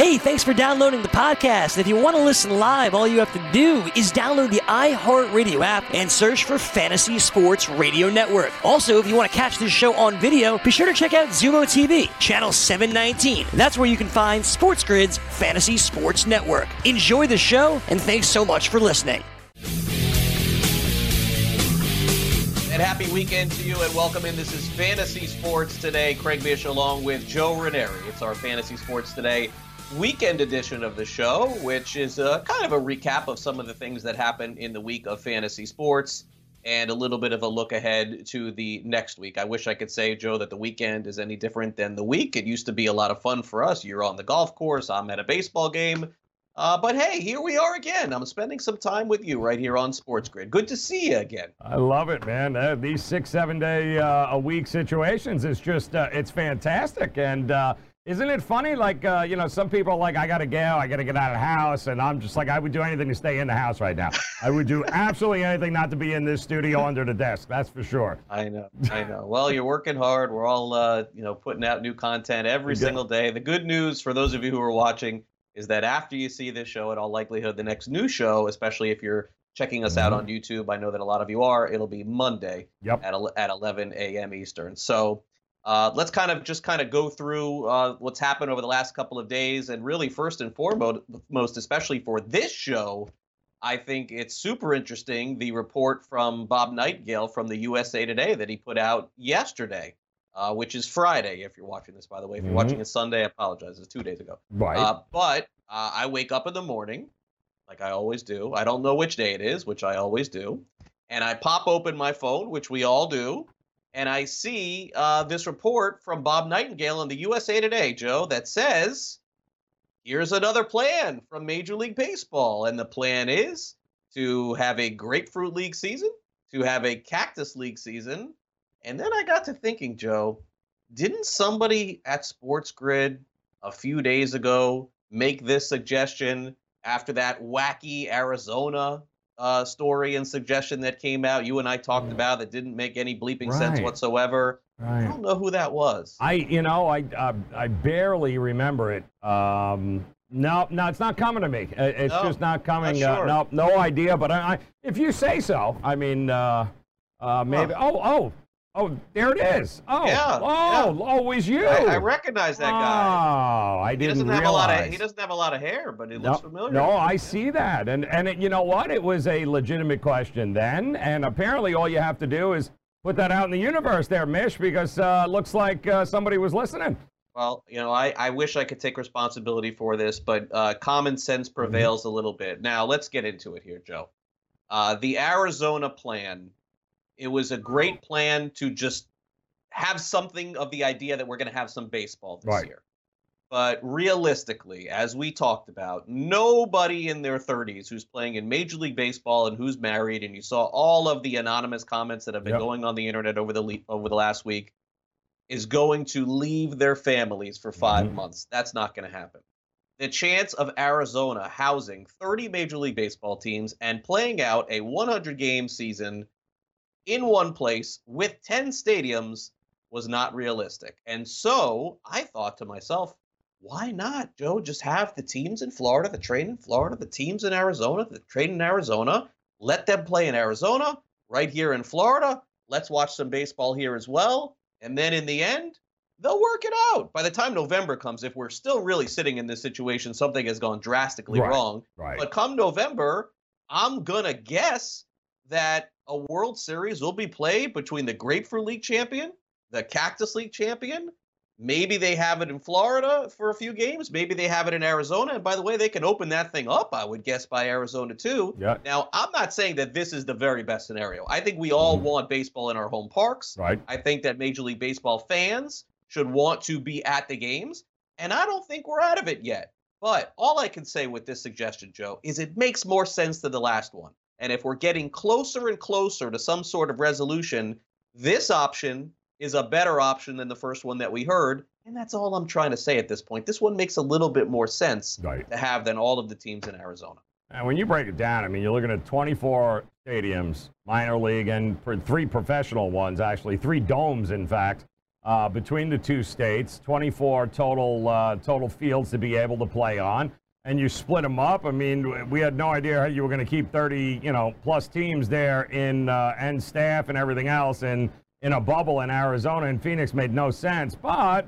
Hey, thanks for downloading the podcast. If you want to listen live, all you have to do is download the iHeartRadio app and search for Fantasy Sports Radio Network. Also, if you want to catch this show on video, be sure to check out Xumo TV, channel 719. That's where you can find Sports Grid's Fantasy Sports Network. Enjoy the show, and thanks so much for listening. And happy weekend to you, and welcome in. This is Fantasy Sports Today. Craig Mish along with Joe Raineri. It's our Fantasy Sports Today weekend edition of the show, which is a, kind of a recap of some of the things that happened in the week of fantasy sports and a little bit of a look ahead to the next week. I wish I could say, Joe, that the weekend is any different than the week. It used to be a lot of fun for us. You're on the golf course, I'm at a baseball game. Uh, but hey, here we are again. I'm spending some time with you right here on Sports Grid. Good to see you again. I love it, man. Uh, these six, seven day uh, a week situations is just uh, it's fantastic. And uh, isn't it funny? Like uh, you know, some people are like, I gotta go, I gotta get out of the house, and I'm just like, I would do anything to stay in the house right now. I would do absolutely anything not to be in this studio under the desk. That's for sure. I know, I know. Well, you're working hard. We're all you know putting out new content every single day. The good news for those of you who are watching is that after you see this show, in all likelihood, the next new show, especially if you're checking us out on YouTube, I know that a lot of you are. It'll be Monday Yep. at at 11 a.m. Eastern. So uh, let's kind of just kind of go through uh, what's happened over the last couple of days, and really first and foremost, most especially for this show, I think it's super interesting the report from Bob Nightingale from the USA Today that he put out yesterday. Uh, which is Friday, if you're watching this, by the way. If you're Mhm. watching it Sunday, I apologize. It's two days ago. Right. Uh, but uh, I wake up in the morning, like I always do. I don't know which day it is, which I always do. And I pop open my phone, which we all do. And I see uh, this report from Bob Nightingale in the USA Today, Joe, that says here's another plan from Major League Baseball. And the plan is to have a Grapefruit League season, to have a Cactus League season. And then I got to thinking, Joe, didn't somebody at Sports Grid a few days ago make this suggestion after that wacky Arizona uh, story and suggestion that came out? You and I talked about that didn't make any bleeping sense Right. whatsoever. I don't know who that was. I, you know, I, uh, I barely remember it. Um, no, no, it's not coming to me. Uh, It's No, just not coming. not sure. Uh, no, no idea. But I, I, if you say so, I mean, uh, uh, maybe. Oh, oh, oh, there it is. Oh, Yeah, oh, oh, it was you. I, I recognize that guy. Oh, I He didn't doesn't have realize. a lot of he doesn't have a lot of hair, but he No, looks familiar. no, I see that, and and it, you know what? It was a legitimate question then, and apparently all you have to do is put that out in the universe, there, Mish, because uh, it looks like uh, somebody was listening. Well, you know, I, I wish I could take responsibility for this, but uh, common sense Mm-hmm. prevails a little bit. Now, let's get into it here, Joe. Uh, the Arizona plan, it was a great plan to just have something of the idea that we're going to have some baseball this Right. year. But realistically, as we talked about, nobody in their 30s who's playing in Major League Baseball and who's married, and you saw all of the anonymous comments that have been Yep. going on the internet over the le- over the last week, is going to leave their families for 5 Mhm. months. That's not going to happen. The chance of Arizona housing 30 Major League Baseball teams and playing out a 100 game season in one place with 10 stadiums was not realistic. And so I thought to myself, why not, Joe? Just have the teams in Florida, the train in Florida, the teams in Arizona, the train in Arizona. Let them play in Arizona, right here in Florida. Let's watch some baseball here as well. And then in the end, they'll work it out. By the time November comes, if we're still really sitting in this situation, something has gone drastically Right. wrong. Right. But come November, I'm gonna guess that a World Series will be played between the Grapefruit League champion, the Cactus League champion. Maybe they have it in Florida for a few games. Maybe they have it in Arizona. And by the way, they can open that thing up, I would guess, by Arizona too. Yeah. Now, I'm not saying that this is the very best scenario. I think we all Mhm. want baseball in our home parks. Right. I think that Major League Baseball fans should want to be at the games, and I don't think we're out of it yet. But all I can say with this suggestion, Joe, is it makes more sense than the last one. And if we're getting closer and closer to some sort of resolution, this option is a better option than the first one that we heard. And that's all I'm trying to say at this point. This one makes a little bit more sense Right. to have than all of the teams in Arizona. And when you break it down, I mean, you're looking at 24 stadiums, minor league, and three professional ones, actually, three domes, in fact. uh, between the two states, 24 total uh, total fields to be able to play on, and you split them up. I mean, we had no idea how you were going to keep 30, you know, plus teams there in uh, and staff and everything else in in a bubble in Arizona and Phoenix made no sense, but.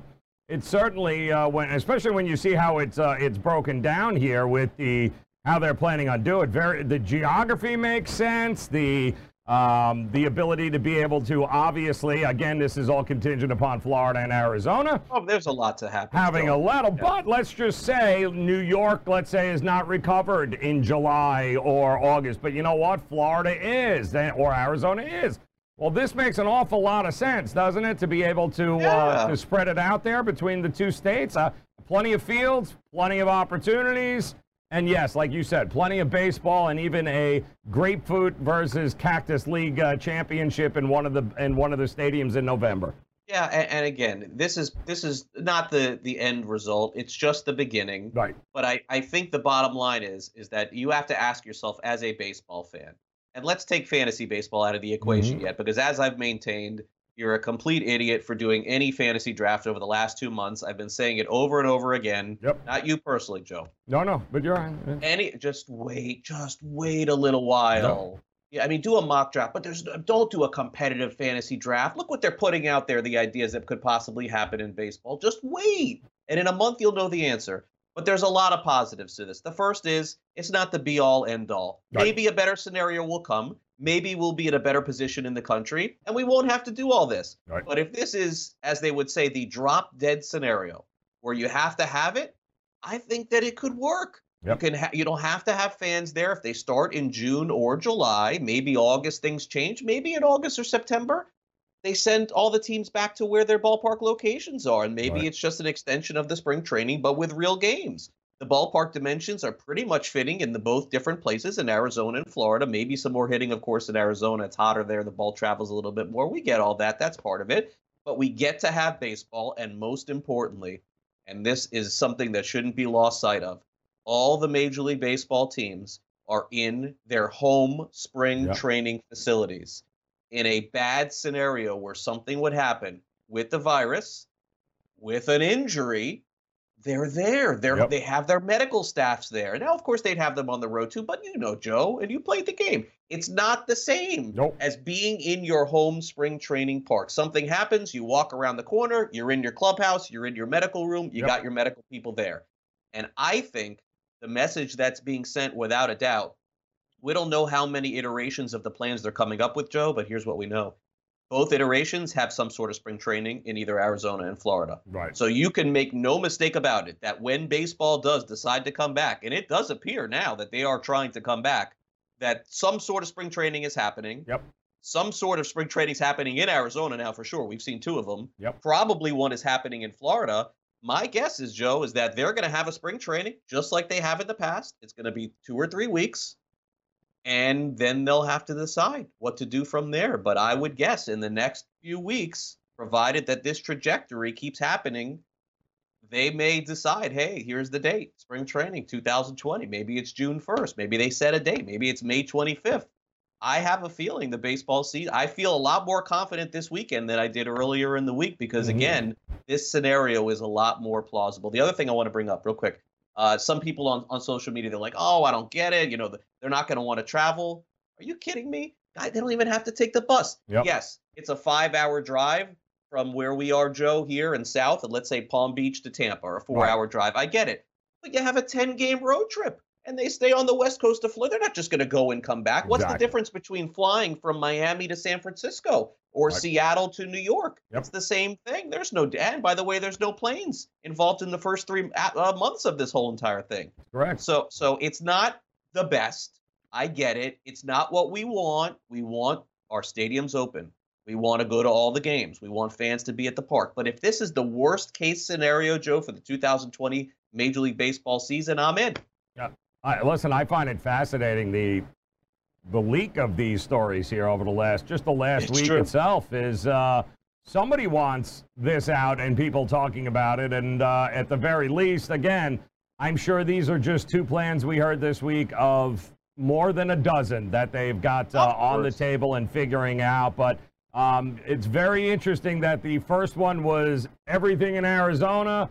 It certainly, uh, when, especially when you see how it's uh, it's broken down here with the how they're planning on doing it. Very, the geography makes sense. The um, the ability to be able to obviously, again, this is all contingent upon Florida and Arizona. Oh, there's a lot to happen. Having still. a little, Yeah. but let's just say New York, let's say, is not recovered in July or August. But you know what? Florida is, eh, or Arizona is. Well, this makes an awful lot of sense, doesn't it? To be able to uh, to spread it out there between the two states. Uh, plenty of fields, plenty of opportunities. And yes, like you said, plenty of baseball and even a grapefruit versus cactus league uh, championship in one of the in one of the stadiums in November. Yeah, and, and again, this is this is not the the end result. It's just the beginning. Right. But I, I think the bottom line is is that you have to ask yourself as a baseball fan, and let's take fantasy baseball out of the equation Mhm. yet, because as I've maintained, you're a complete idiot for doing any fantasy draft over the last two months. I've been saying it over and over again. Yep. Not you personally, Joe. No, no, but you're. Yeah. Any just wait, just wait a little while. Yeah, I mean, do a mock draft, but there's don't do a competitive fantasy draft. Look what they're putting out there, the ideas that could possibly happen in baseball. Just wait, and in a month you'll know the answer. But there's a lot of positives to this. The first is it's not the be all end all. Right. Maybe a better scenario will come. Maybe we'll be in a better position in the country, and we won't have to do all this. Right. But if this is, as they would say, the drop dead scenario, where you have to have it, I think that it could work. Yep. You can ha- you don't have to have fans there if they start in June or July. Maybe August things change. Maybe in August or September they send all the teams back to where their ballpark locations are, and maybe Right. it's just an extension of the spring training, but with real games. The ballpark dimensions are pretty much fitting in the both different places in Arizona and Florida. Maybe some more hitting, of course, in Arizona. It's hotter there. The ball travels a little bit more. We get all that. That's part of it. But we get to have baseball, and most importantly, and this is something that shouldn't be lost sight of, all the Major League Baseball teams are in their home spring Yeah. training facilities. In a bad scenario where something would happen with the virus, with an injury, they're there. They're Yep. they have their medical staffs there. Now, of course, they'd have them on the road too, but you know, Joe, and you played the game. It's not the same Nope. as being in your home spring training park. Something happens, you walk around the corner, you're in your clubhouse, you're in your medical room, you Yep. got your medical people there. And I think the message that's being sent without a doubt, we don't know how many iterations of the plans they're coming up with, Joe, but here's what we know. Both iterations have some sort of spring training in either Arizona and Florida. Right. So you can make no mistake about it that when baseball does decide to come back, and it does appear now that they are trying to come back, that some sort of spring training is happening. Yep. Some sort of spring training is happening in Arizona now for sure. We've seen two of them. Yep. Probably one is happening in Florida. My guess is, Joe, is that they're going to have a spring training just like they have in the past. It's going to be two or three weeks. And then they'll have to decide what to do from there. But I would guess in the next few weeks, provided that this trajectory keeps happening, they may decide, hey, here's the date, spring training 2020. Maybe it's June 1st. Maybe they set a date. Maybe it's May 25th. I have a feeling the baseball season, I feel a lot more confident this weekend than I did earlier in the week because, Mhm. again, this scenario is a lot more plausible. The other thing I want to bring up real quick uh, some people on, on social media, they're like, oh, I don't get it. You know, they're not going to want to travel. Are you kidding me? Guy, They don't even have to take the bus. Yep. Yes, it's a five hour drive from where we are, Joe, here in South, and let's say Palm Beach to Tampa, or a four hour drive. I get it. But you have a 10 game road trip and they stay on the west coast of Florida. They're not just going to go and come back. What's the difference between flying from Miami to San Francisco or Right. Seattle to New York? Yep. It's the same thing. There's no, and by the way, there's no planes involved in the first three uh, months of this whole entire thing. Correct. So, so it's not the best. I get it. It's not what we want. We want our stadiums open. We want to go to all the games. We want fans to be at the park. But if this is the worst case scenario, Joe, for the 2020 Major League Baseball season, I'm in. I, listen, I find it fascinating the the leak of these stories here over the last just the last It's week true. itself is uh, somebody wants this out and people talking about it, and uh, at the very least, again, I'm sure these are just two plans we heard this week of more than a dozen that they've got uh, on the table and figuring out, but. Um, it's very interesting that the first one was everything in Arizona.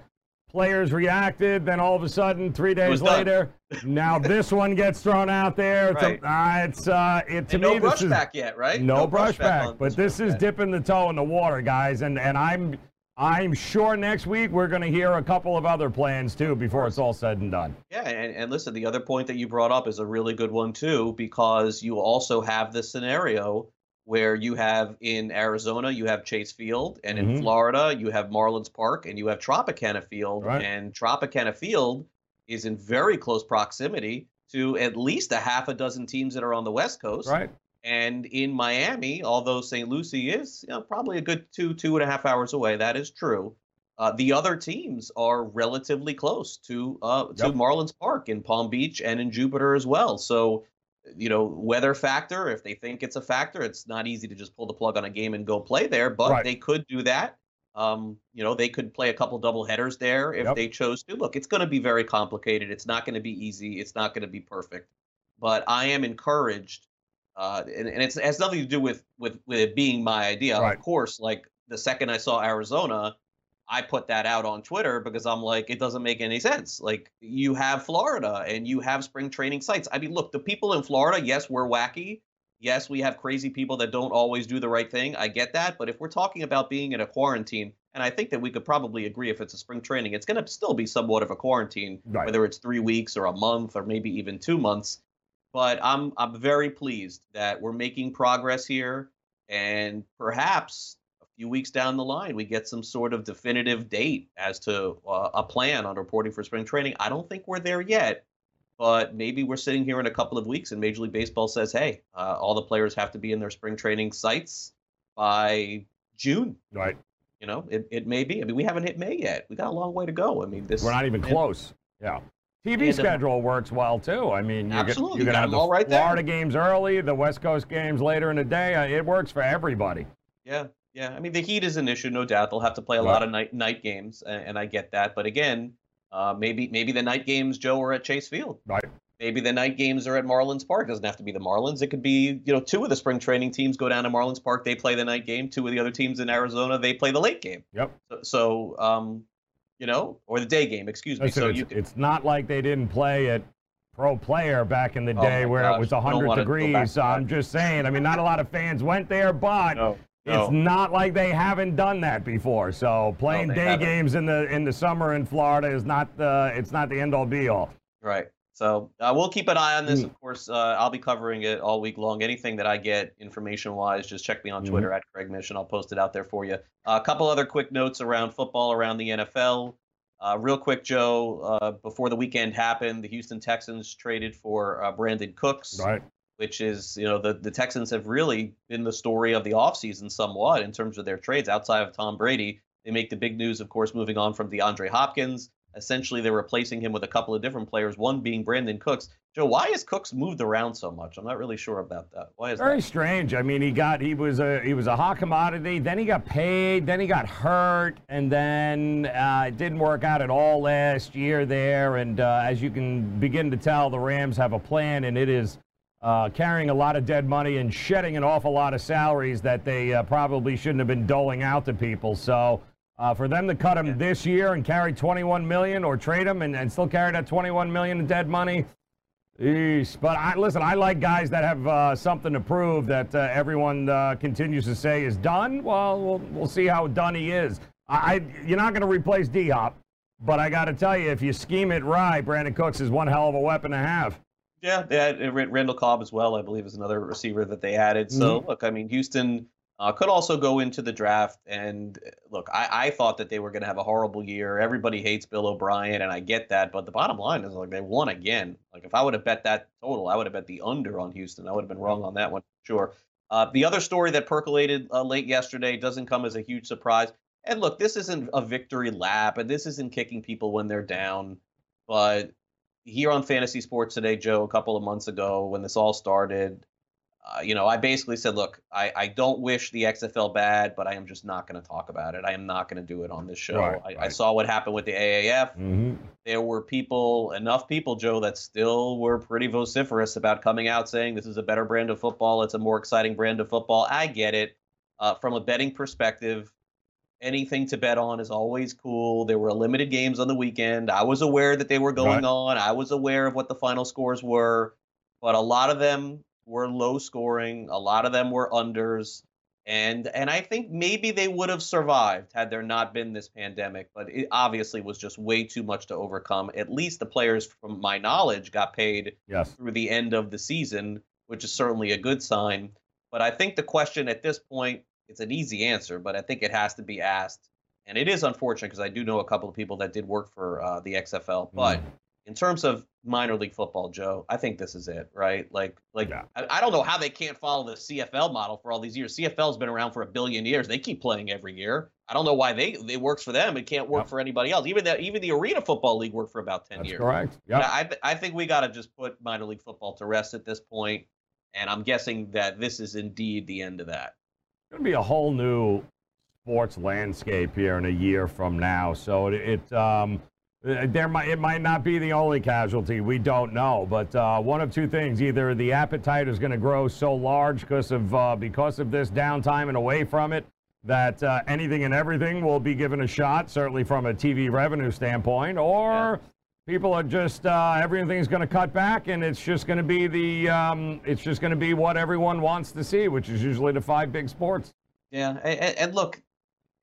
Players reacted, then all of a sudden, three days later, now this one gets thrown out there. It's, right. a, uh, it's uh, it to and me no this is back yet, right? no, no brush back, but this is dipping the toe in the water, guys, and and I'm I'm sure next week we're going to hear a couple of other plans too before it's all said and done. Yeah, and, and listen, the other point that you brought up is a really good one too, because you also have this scenario where you have in Arizona, you have Chase Field, and in Mhm. Florida, you have Marlins Park, and you have Tropicana Field, Right. and Tropicana Field is in very close proximity to at least a half a dozen teams that are on the West Coast. Right? And in Miami, although St. Lucie is you know, probably a good two, two and a half hours away, that is true. Uh, the other teams are relatively close to uh, to Yep. Marlins Park in Palm Beach and in Jupiter as well. So, you know, weather factor. If they think it's a factor, it's not easy to just pull the plug on a game and go play there. But Right. they could do that. Um, you know, they could play a couple double headers there if Yep. they chose to. Look, it's going to be very complicated. It's not going to be easy. It's not going to be perfect. But I am encouraged uh, and, and it's, it has nothing to do with with with it being my idea. Right. Of course, like the second I saw Arizona, I put that out on Twitter because I'm like, it doesn't make any sense. Like you have Florida and you have spring training sites. I mean, look, the people in Florida, yes, we're wacky. Yes, we have crazy people that don't always do the right thing. I get that, but if we're talking about being in a quarantine, and I think that we could probably agree if it's a spring training, it's going to still be somewhat of a quarantine, Right. whether it's three weeks or a month or maybe even two months but I'm I'm very pleased that we're making progress here, and perhaps few weeks down the line we get some sort of definitive date as to uh, a plan on reporting for spring training. I don't think we're there yet, but maybe we're sitting here in a couple of weeks and Major League Baseball says, "Hey, uh, all the players have to be in their spring training sites by June." Right. You know, it, it may be. I mean, we haven't hit May yet. We got a long way to go. I mean, this We're not even close. Yeah. TV And the- schedule works well too. I mean, you Absolutely. Get, you're gonna got have them the all right there. Florida games early, the West Coast games later in the day. Uh, It works for everybody. Yeah, yeah. I mean, the heat is an issue, no doubt. They'll have to play a Right. lot of night night games, and, and I get that. But again, uh, maybe maybe the night games, Joe, are at Chase Field. Right. Maybe the night games are at Marlins Park. It doesn't have to be the Marlins. It could be, you know, two of the spring training teams go down to Marlins Park. They play the night game. Two of the other teams in Arizona, they play the late game. Yep. So, so um, you know, or the day game. Excuse me. Listen, so it's, can. it's not like they didn't play at Pro Player back in the Oh day my where gosh, it was we 100 wanna go back degrees. So. I'm just saying. I mean, not a lot of fans went there, but No, it's not like they haven't done that before. So playing they day haven't. games in the in the summer in Florida is not the it's not the end all be all. Right. So uh, we'll keep an eye on this. Mm. Of course, uh, I'll be covering it all week long. Anything that I get information wise, just check me on. Twitter at Craig Mish, and I'll post it out there for you. a couple other quick notes around football, around the NFL. Uh, real quick, Joe. Uh, before the weekend happened, the Houston Texans traded for uh, Brandin Cooks, Right. Which is, you know, the, the Texans have really been the story of the offseason somewhat in terms of their trades outside of Tom Brady. They make the big news, of course, moving on from DeAndre Hopkins. Essentially, they're replacing him with a couple of different players, one being Brandin Cooks. Joe, why is Cooks moved around so much? I'm not really sure about that. Why is that? Very that? strange. I mean, he got he was a he was a hot commodity. Then he got paid. Then he got hurt, and then uh, it didn't work out at all last year there. And uh, as you can begin to tell, the Rams have a plan, and it is uh, carrying a lot of dead money and shedding an awful lot of salaries that they uh, probably shouldn't have been doling out to people. So. Uh, for them to cut him this year and carry 21 million, or trade him and, and still carry that 21 million in dead money, Eesh. But I, listen, I like guys that have uh, something to prove that uh, everyone uh, continues to say is done. Well, we'll, we'll see how done he is. I, I you're not going to replace D Hop, but I got to tell you, if you scheme it right, Brandin Cooks is one hell of a weapon to have. Yeah, they had uh, Randall Cobb as well, I believe, is another receiver that they added. So, look, I mean, Houston uh, could also go into the draft. And uh, look, I, I thought that they were going to have a horrible year. Everybody hates Bill O'Brien, and I get that. But the bottom line is, like, they won again. Like, if I would have bet that total, I would have bet the under on Houston. I would have been wrong on that one, sure. Uh, the other story that percolated uh, late yesterday doesn't come as a huge surprise. And look, this isn't a victory lap, and this isn't kicking people when they're down. But here on Fantasy Sports Today, Joe, a couple of months ago when this all started, uh, you know, I basically said, look, I, I don't wish the XFL bad, but I am just not going to talk about it. I am not going to do it on this show. Right, I, I saw what happened with the AAF. Mm-hmm. There were people, enough people, Joe, that still were pretty vociferous about coming out saying this is a better brand of football. It's a more exciting brand of football. I get it. Uh, from a betting perspective, anything to bet on is always cool. There were limited games on the weekend. I was aware that they were going right. on. I was aware of what the final scores were, but a lot of them were low scoring. A lot of them were unders. And and I think maybe they would have survived had there not been this pandemic, but it obviously was just way too much to overcome. At least the players, from my knowledge, got paid yes. through the end of the season, which is certainly a good sign. But I think the question at this point, it's an easy answer, but I think it has to be asked. And it is unfortunate because I do know a couple of people that did work for uh, the XFL, but mm in terms of minor league football, Joe, I think this is it, right? Like, like yeah. I, I, don't know how they can't follow the CFL model for all these years. CFL's been around for a billion years. They keep playing every year. I don't know why they it works for them. It can't work yep. for anybody else. Even that, even the Arena Football League worked for about ten That's years. Correct. Yeah. I, I think we got to just put minor league football to rest at this point, and I'm guessing that this is indeed the end of that. Going to be a whole new sports landscape here in a year from now. So it, it um, uh, there might it might not be the only casualty. We don't know, but uh, one of two things: either the appetite is going to grow so large because of uh, because of this downtime and away from it that uh, anything and everything will be given a shot, certainly from a TV revenue standpoint, or yeah. People are just uh, everything's going to cut back and it's just going to be the um, it's just going to be what everyone wants to see, which is usually the five big sports. Yeah, and, and look,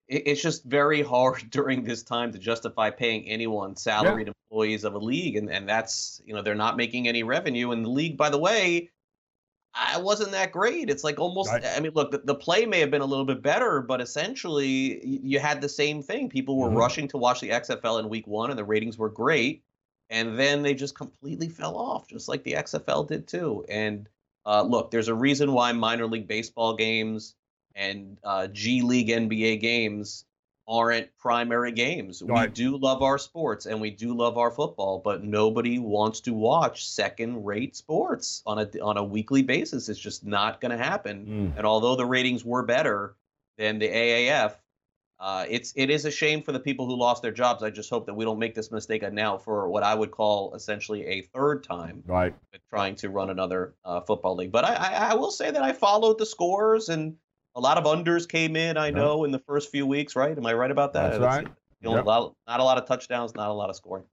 it's just very hard during this time to justify paying anyone salaried yeah. employees of a league and, and that's you know they're not making any revenue and the league by the way I wasn't that great. It's like almost. Right. I mean, look, the, the, play may have been a little bit better, but essentially, you had the same thing. People were mm-hmm. rushing to watch the XFL in Week One, and the ratings were great. And then they just completely fell off, just like the XFL did too. And uh, look, there's a reason why minor league baseball games and uh, G League NBA games aren't primary games. Right. We do love our sports and we do love our football, but nobody wants to watch second-rate sports on a on a weekly basis. It's just not going to happen. Mm. And although the ratings were better than the AAF, uh, it's it is a shame for the people who lost their jobs. I just hope that we don't make this mistake now for what I would call essentially a third time, right? Trying to run another uh, football league. But I, I, I will say that I followed the scores and a lot of unders came in. I know in the first few weeks, right? Am I right about that? That's right. You know, yep. not a lot of touchdowns, not a lot of scoring.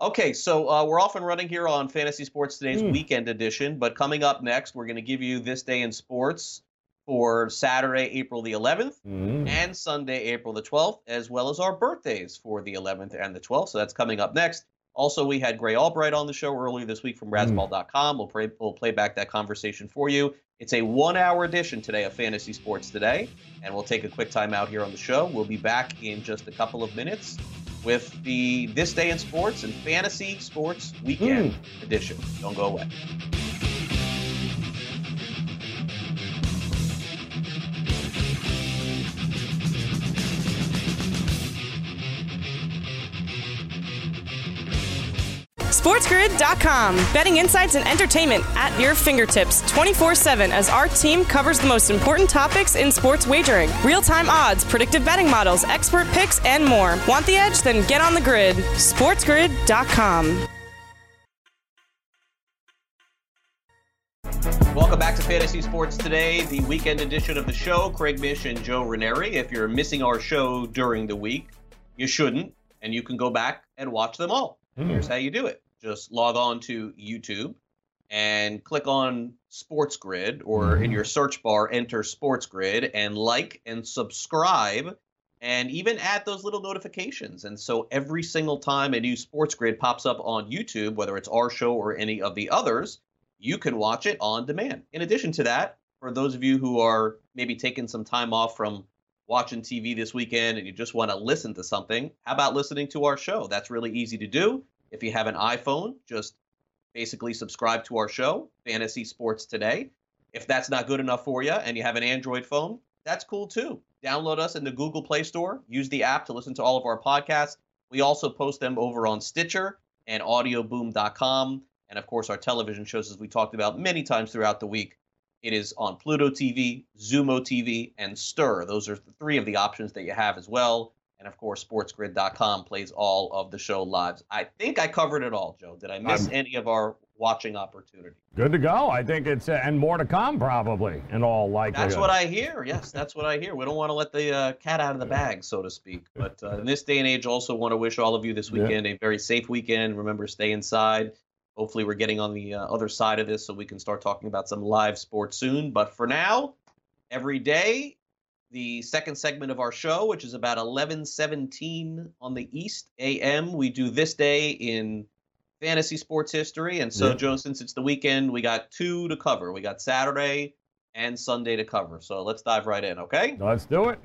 Okay, so uh, we're off and running here on Fantasy Sports Today's mm. weekend edition. But coming up next, we're going to give you this day in sports for Saturday, April the 11th, mm. and Sunday, April the 12th, as well as our birthdays for the 11th and the 12th. So that's coming up next. Also, we had Grey Albright on the show earlier this week from Razzball.com. Mm. We'll, play, we'll play back that conversation for you. It's a one hour edition today of Fantasy Sports Today, and we'll take a quick time out here on the show. We'll be back in just a couple of minutes with the This Day in Sports and Fantasy Sports Weekend mm. edition. Don't go away. SportsGrid.com. Betting insights and entertainment at your fingertips 24 7 as our team covers the most important topics in sports wagering real time odds, predictive betting models, expert picks, and more. Want the edge? Then get on the grid. SportsGrid.com. Welcome back to Fantasy Sports Today, the weekend edition of the show. Craig Mish and Joe Raineri. If you're missing our show during the week, you shouldn't, and you can go back and watch them all. Mm. Here's how you do it just log on to YouTube and click on Sports Grid, or in mm-hmm. your search bar, enter Sports Grid and like and subscribe, and even add those little notifications. And so every single time a new Sports Grid pops up on YouTube, whether it's our show or any of the others, you can watch it on demand. In addition to that, for those of you who are maybe taking some time off from watching TV this weekend and you just want to listen to something, how about listening to our show? That's really easy to do. If you have an iPhone, just basically subscribe to our show, Fantasy Sports Today. If that's not good enough for you and you have an Android phone, that's cool too. Download us in the Google Play Store. Use the app to listen to all of our podcasts. We also post them over on Stitcher and audioboom.com. And of course, our television shows, as we talked about many times throughout the week, it is on Pluto TV, Xumo TV, and Stir. Those are the three of the options that you have as well. And of course, sportsgrid.com plays all of the show lives. I think I covered it all, Joe. Did I miss I'm- any of our watching opportunity? Good to go. I think it's uh, and more to come probably in all likelihood. That's what I hear. Yes, that's what I hear. We don't want to let the uh, cat out of the bag, so to speak. But uh, in this day and age, also want to wish all of you this Yeah. weekend a very safe weekend. Remember, stay inside. Hopefully, we're getting on the uh, other side of this so we can start talking about some live sports soon. But for now, every day, the second segment of our show, which is about 11:17 on the East AM, we do this day in fantasy sports history. And so, Yeah. Joe, since it's the weekend, we got two to cover. We got Saturday and Sunday to cover. So let's dive right in, okay? Let's do it.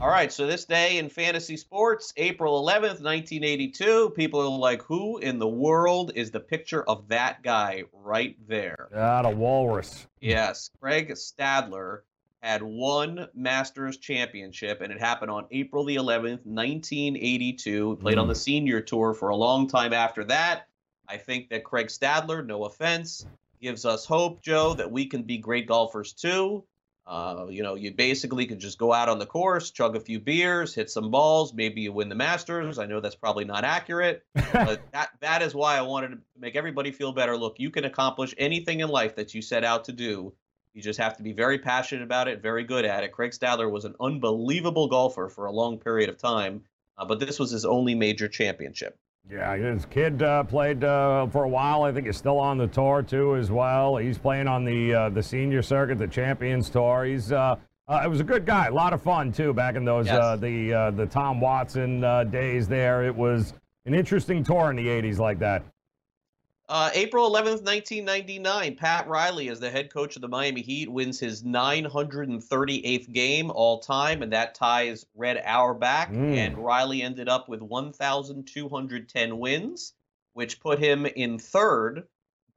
All right. So this day in fantasy sports, April 11th, 1982. People are like, who in the world is the picture of that guy right there? Ah, the walrus. Yes, Craig Stadler had one Masters championship, and it happened on April the 11th, 1982. He played on the senior tour for a long time after that. I think that Craig Stadler, no offense, gives us hope, Joe, that we can be great golfers too. Uh, you know, you basically can just go out on the course, chug a few beers, hit some balls, maybe you win the Masters. I know that's probably not accurate, but that that is why I wanted to make everybody feel better. Look, you can accomplish anything in life that you set out to do. You just have to be very passionate about it, very good at it. Craig Stadler was an unbelievable golfer for a long period of time, uh, but this was his only major championship. Yeah, his kid uh, played uh, for a while. I think he's still on the tour too, as well. He's playing on the uh, the senior circuit, the Champions Tour. He's uh, uh, it was a good guy, a lot of fun too. Back in those Yes. uh, the uh, the Tom Watson uh, days, there it was an interesting tour in the '80s like that. Uh, April 11th, 1999, Pat Riley, as the head coach of the Miami Heat, wins his 938th game all time, and that ties Red Auerbach. Mm. And Riley ended up with 1,210 wins, which put him in third.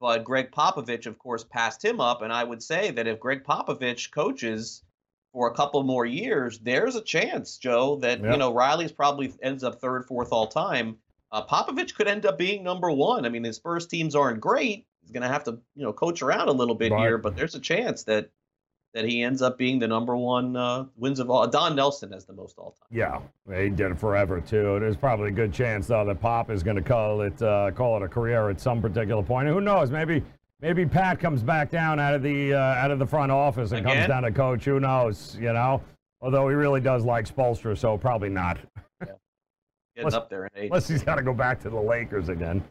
But Gregg Popovich, of course, passed him up. And I would say that if Gregg Popovich coaches for a couple more years, there's a chance, Joe, that Yeah. you know Riley's probably ends up third, fourth all time. Uh, Popovich could end up being number one. I mean, his Spurs teams aren't great. He's going to have to, you know, coach around a little bit Right. here, but there's a chance that that he ends up being the number one uh, wins of all. Don Nelson has the most all time. Yeah, he did it forever too. There's probably a good chance though that Pop is going to call it uh, call it a career at some particular point. And who knows? Maybe maybe Pat comes back down out of the uh, out of the front office and comes down to coach. Who knows? You know. Although he really does like Spoelstra, so probably not. Getting Unless- up there in age. Unless he's got to go back to the Lakers again.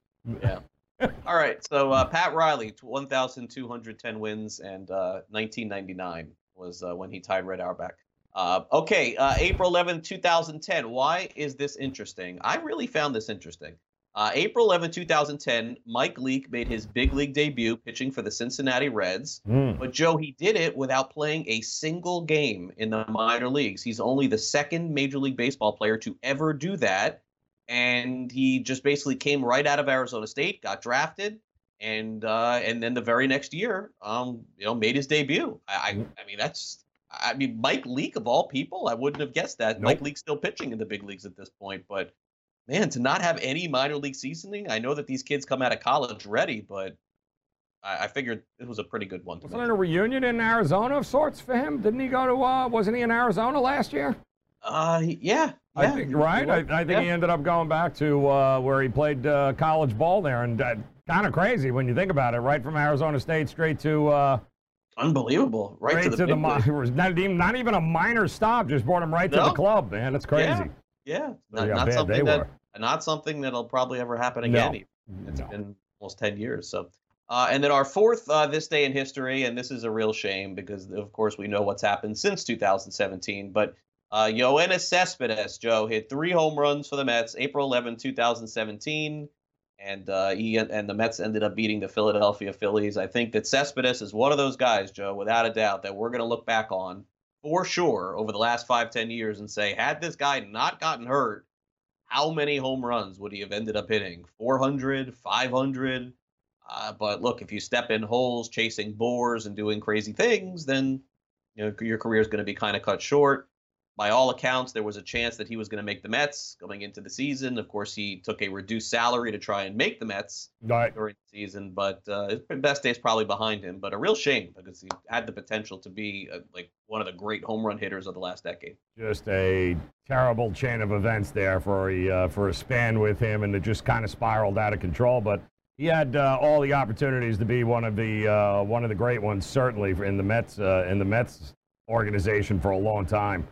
Yeah. All right. So uh, Pat Riley, 1,210 wins, and uh, 1999 was uh, when he tied Red Auerbach. Uh, okay, uh, April 11, 2010. Why is this interesting? I really found this interesting. Uh, April 11, 2010, Mike Leake made his big league debut pitching for the Cincinnati Reds. Mm. But Joe, he did it without playing a single game in the minor leagues. He's only the second Major League Baseball player to ever do that. And he just basically came right out of Arizona State, got drafted, and uh, and then the very next year, um, you know, made his debut. I, I, I mean, that's, I mean, Mike Leake of all people, I wouldn't have guessed that. Mike Nope. Leake's still pitching in the big leagues at this point, but man, to not have any minor league seasoning, I know that these kids come out of college ready, but I, I figured it was a pretty good one. To Wasn't it a reunion in Arizona of sorts for him? Didn't he go to? Uh, wasn't he in Arizona last year? Uh, yeah, I yeah, think right. I, I think Yeah. he ended up going back to uh, where he played uh, college ball there, and uh, kind of crazy when you think about it. Right from Arizona State straight to uh, unbelievable, right straight to the, mi- league. it was not even not even a minor stop, just brought him right to the club. Man, that's crazy. Yeah, yeah, not, not something that were. not something that'll probably ever happen again. No. It's No. been almost ten years. So, uh, and then our fourth uh, this day in history, and this is a real shame because of course we know what's happened since 2017. But uh, Yoenis Cespedes, Joe hit three home runs for the Mets, April 11, 2017. And uh, he and the Mets ended up beating the Philadelphia Phillies. I think that Cespedes is one of those guys, Joe, without a doubt, that we're going to look back on for sure over the last five, ten years and say, had this guy not gotten hurt, how many home runs would he have ended up hitting? 400, 500? Uh, but look, if you step in holes, chasing boars, and doing crazy things, then you know your career is going to be kind of cut short. By all accounts, there was a chance that he was going to make the Mets going into the season. Of course, he took a reduced salary to try and make the Mets Right. during the season, but uh, his best days probably behind him. But a real shame because he had the potential to be uh, like one of the great home run hitters of the last decade. Just a terrible chain of events there for a uh, for a span with him, and it just kind of spiraled out of control. But he had uh, all the opportunities to be one of the uh, one of the great ones, certainly in the Mets uh, in the Mets organization for a long time.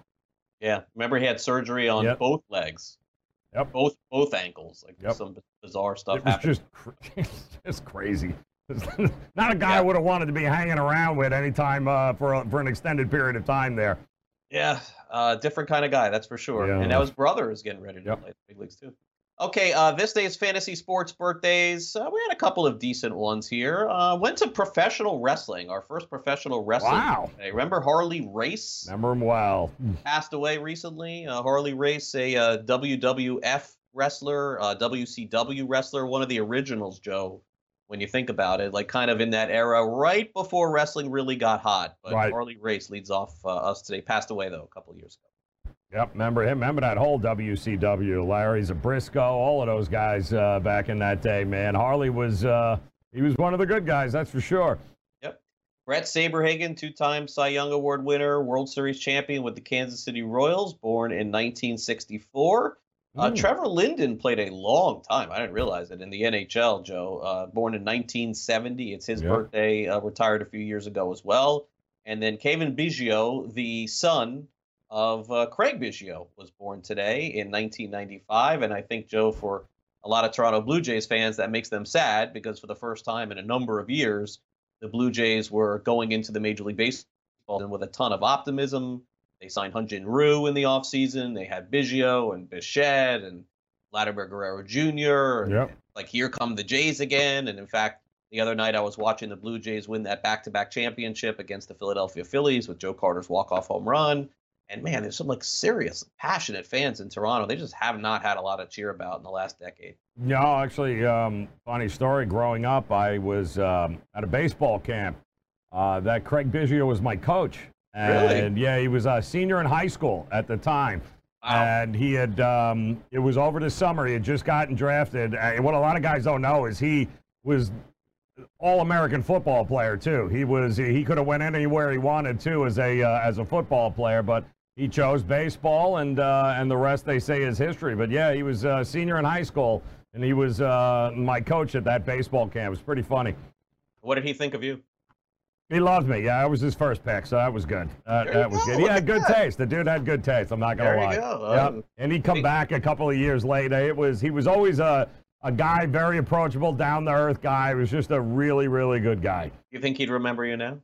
Yeah, remember he had surgery on Yep. both legs, Yep. both both ankles. Like Yep. some bizarre stuff it was happened. just cr- just crazy. Not a guy I would have wanted to be hanging around with anytime uh, for a, for an extended period of time there. Yeah, uh, different kind of guy, that's for sure. Yeah. And now his brother is getting ready to Yep. play the big leagues too. Okay, uh, this day's fantasy sports birthdays. Uh, we had a couple of decent ones here. Uh, went to professional wrestling, our first professional wrestling. Wow. Day. Remember Harley Race Remember him well. passed away recently. Uh, Harley Race, a uh, WWF wrestler, uh, WCW wrestler, one of the originals, Joe. When you think about it, like kind of in that era, right before wrestling really got hot. But Right. Harley Race leads off uh, us today. Passed away though a couple of years ago. Yep, remember him. Remember that whole WCW, Larry Zbyszko, all of those guys uh, back in that day, man. Harley was uh, he was one of the good guys, that's for sure. Yep. Bret Saberhagen, two-time Cy Young Award winner, World Series champion with the Kansas City Royals, born in 1964. Uh, Mm. Trevor Linden played a long time. I didn't realize it in the NHL. Joe, uh, born in 1970. It's his Yeah. birthday. Uh, retired a few years ago as well. And then Cavan Biggio, the son of uh, Craig Biggio, was born today in 1995. And I think Joe, for a lot of Toronto Blue Jays fans, that makes them sad because for the first time in a number of years, the Blue Jays were going into the Major League Baseball with a ton of optimism. They signed Hyunjin Ryu in the offseason. They had Biggio and Bichette and Vladimir Guerrero Jr. and, Yep. Like, here come the Jays again. And in fact, the other night I was watching the Blue Jays win that back to back championship against the Philadelphia Phillies with Joe Carter's walk off home run. And man, there's some like serious, passionate fans in Toronto. They just have not had a lot of cheer about in the last decade. No, actually, um, funny story. Growing up, I was um, at a baseball camp. Uh, that Craig Biggio was my coach. Really? And yeah, he was a senior in high school at the time. Wow. And he had, um, it was over the summer. He had just gotten drafted. And what a lot of guys don't know is he was all American football player too. He was he could have went anywhere he wanted to as a uh, as a football player, but he chose baseball, and uh, and the rest they say is history. But yeah, he was a senior in high school, and he was uh, my coach at that baseball camp. It was pretty funny. What did he think of you? He loved me. Yeah, I was his first pick, so that was good. Uh, that was go. good. He Look had good that. taste. The dude had good taste. I'm not gonna There you lie. go. Yep. Um, And he'd come he- back a couple of years later. It was he was always a a guy, very approachable, down to earth guy. He was just a really, really good guy. You think he'd remember you now?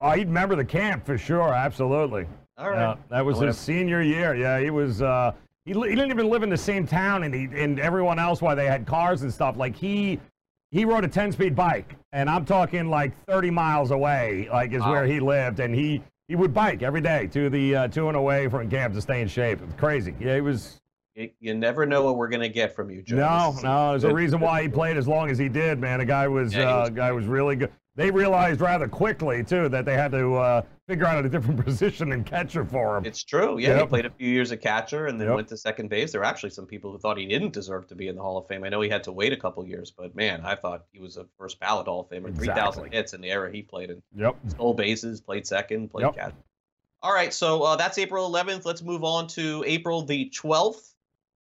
Oh, he'd remember the camp for sure. Absolutely. All right. Yeah, that was his senior year. Yeah, he was. Uh, he, he didn't even live in the same town, and he and everyone else, why they had cars and stuff. Like he he rode a 10-speed bike, and I'm talking like 30 miles away, like is Wow. where he lived, and he he would bike every day to the uh, to and away from camp to stay in shape. it was crazy. Yeah, he was. You, you never know what we're gonna get from you, Joe. No, no, there's a reason why he played as long as he did, man. The guy was, Yeah, uh, was guy was really good. They realized rather quickly too that they had to uh, figure out a different position and catcher for him. It's true. Yeah, he played a few years at catcher and then Yep. went to second base. There were actually some people who thought he didn't deserve to be in the Hall of Fame. I know he had to wait a couple years, but man, I thought he was a first ballot Hall of Famer. Exactly. Three thousand hits in the era he played in. Yep. Stole bases, played second, played Yep. catcher. All right, so uh, that's April 11th. Let's move on to April the 12th,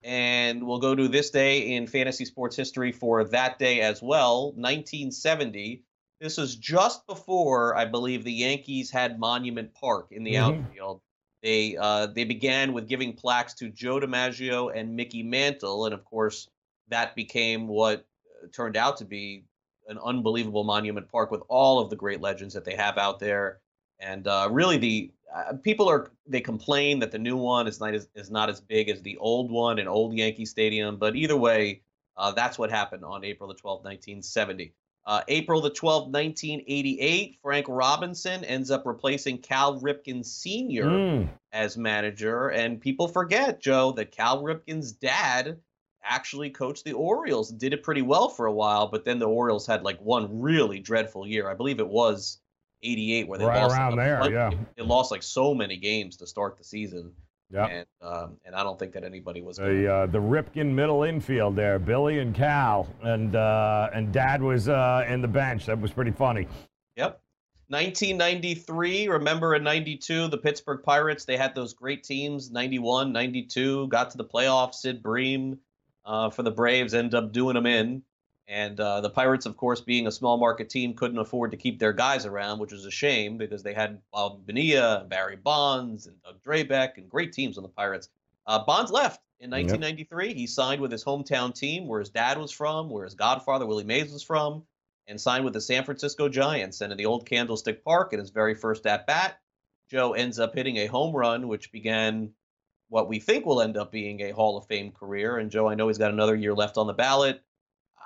and we'll go to this day in fantasy sports history for that day as well, 1970. This was just before I believe the Yankees had Monument Park in the Mhm. outfield. They uh, they began with giving plaques to Joe DiMaggio and Mickey Mantle, and of course that became what uh, turned out to be an unbelievable Monument Park with all of the great legends that they have out there. And uh, really, the uh, people are they complain that the new one is not as is not as big as the old one in old Yankee Stadium. But either way, uh, that's what happened on April the twelfth, nineteen seventy. Uh, April the twelfth, nineteen eighty eight. Frank Robinson ends up replacing Cal Ripken Sr. Mm. as manager, and people forget Joe that Cal Ripken's dad actually coached the Orioles did it pretty well for a while. But then the Orioles had like one really dreadful year. I believe it was '88 where they Right lost around like, there, yeah. They lost like so many games to start the season, Yeah. and um, and I don't think that anybody was. The uh, the Ripken middle infield there, Billy and Cal, and uh, and Dad was uh, in the bench. That was pretty funny. Yep. 1993, remember in 92, the Pittsburgh Pirates, they had those great teams, 91, 92, got to the playoffs, Sid Bream uh, for the Braves, ended up doing them in. And uh, the Pirates, of course, being a small market team, couldn't afford to keep their guys around, which was a shame because they had Bob Bonilla, and Barry Bonds, and Doug Drabek, and great teams on the Pirates. Uh, Bonds left in 1993. He signed with his hometown team, where his dad was from, where his godfather, Willie Mays, was from and signed with the San Francisco Giants. And in the old Candlestick Park, in his very first at bat, Joe ends up hitting a home run, which began what we think will end up being a Hall of Fame career. And Joe, I know he's got another year left on the ballot.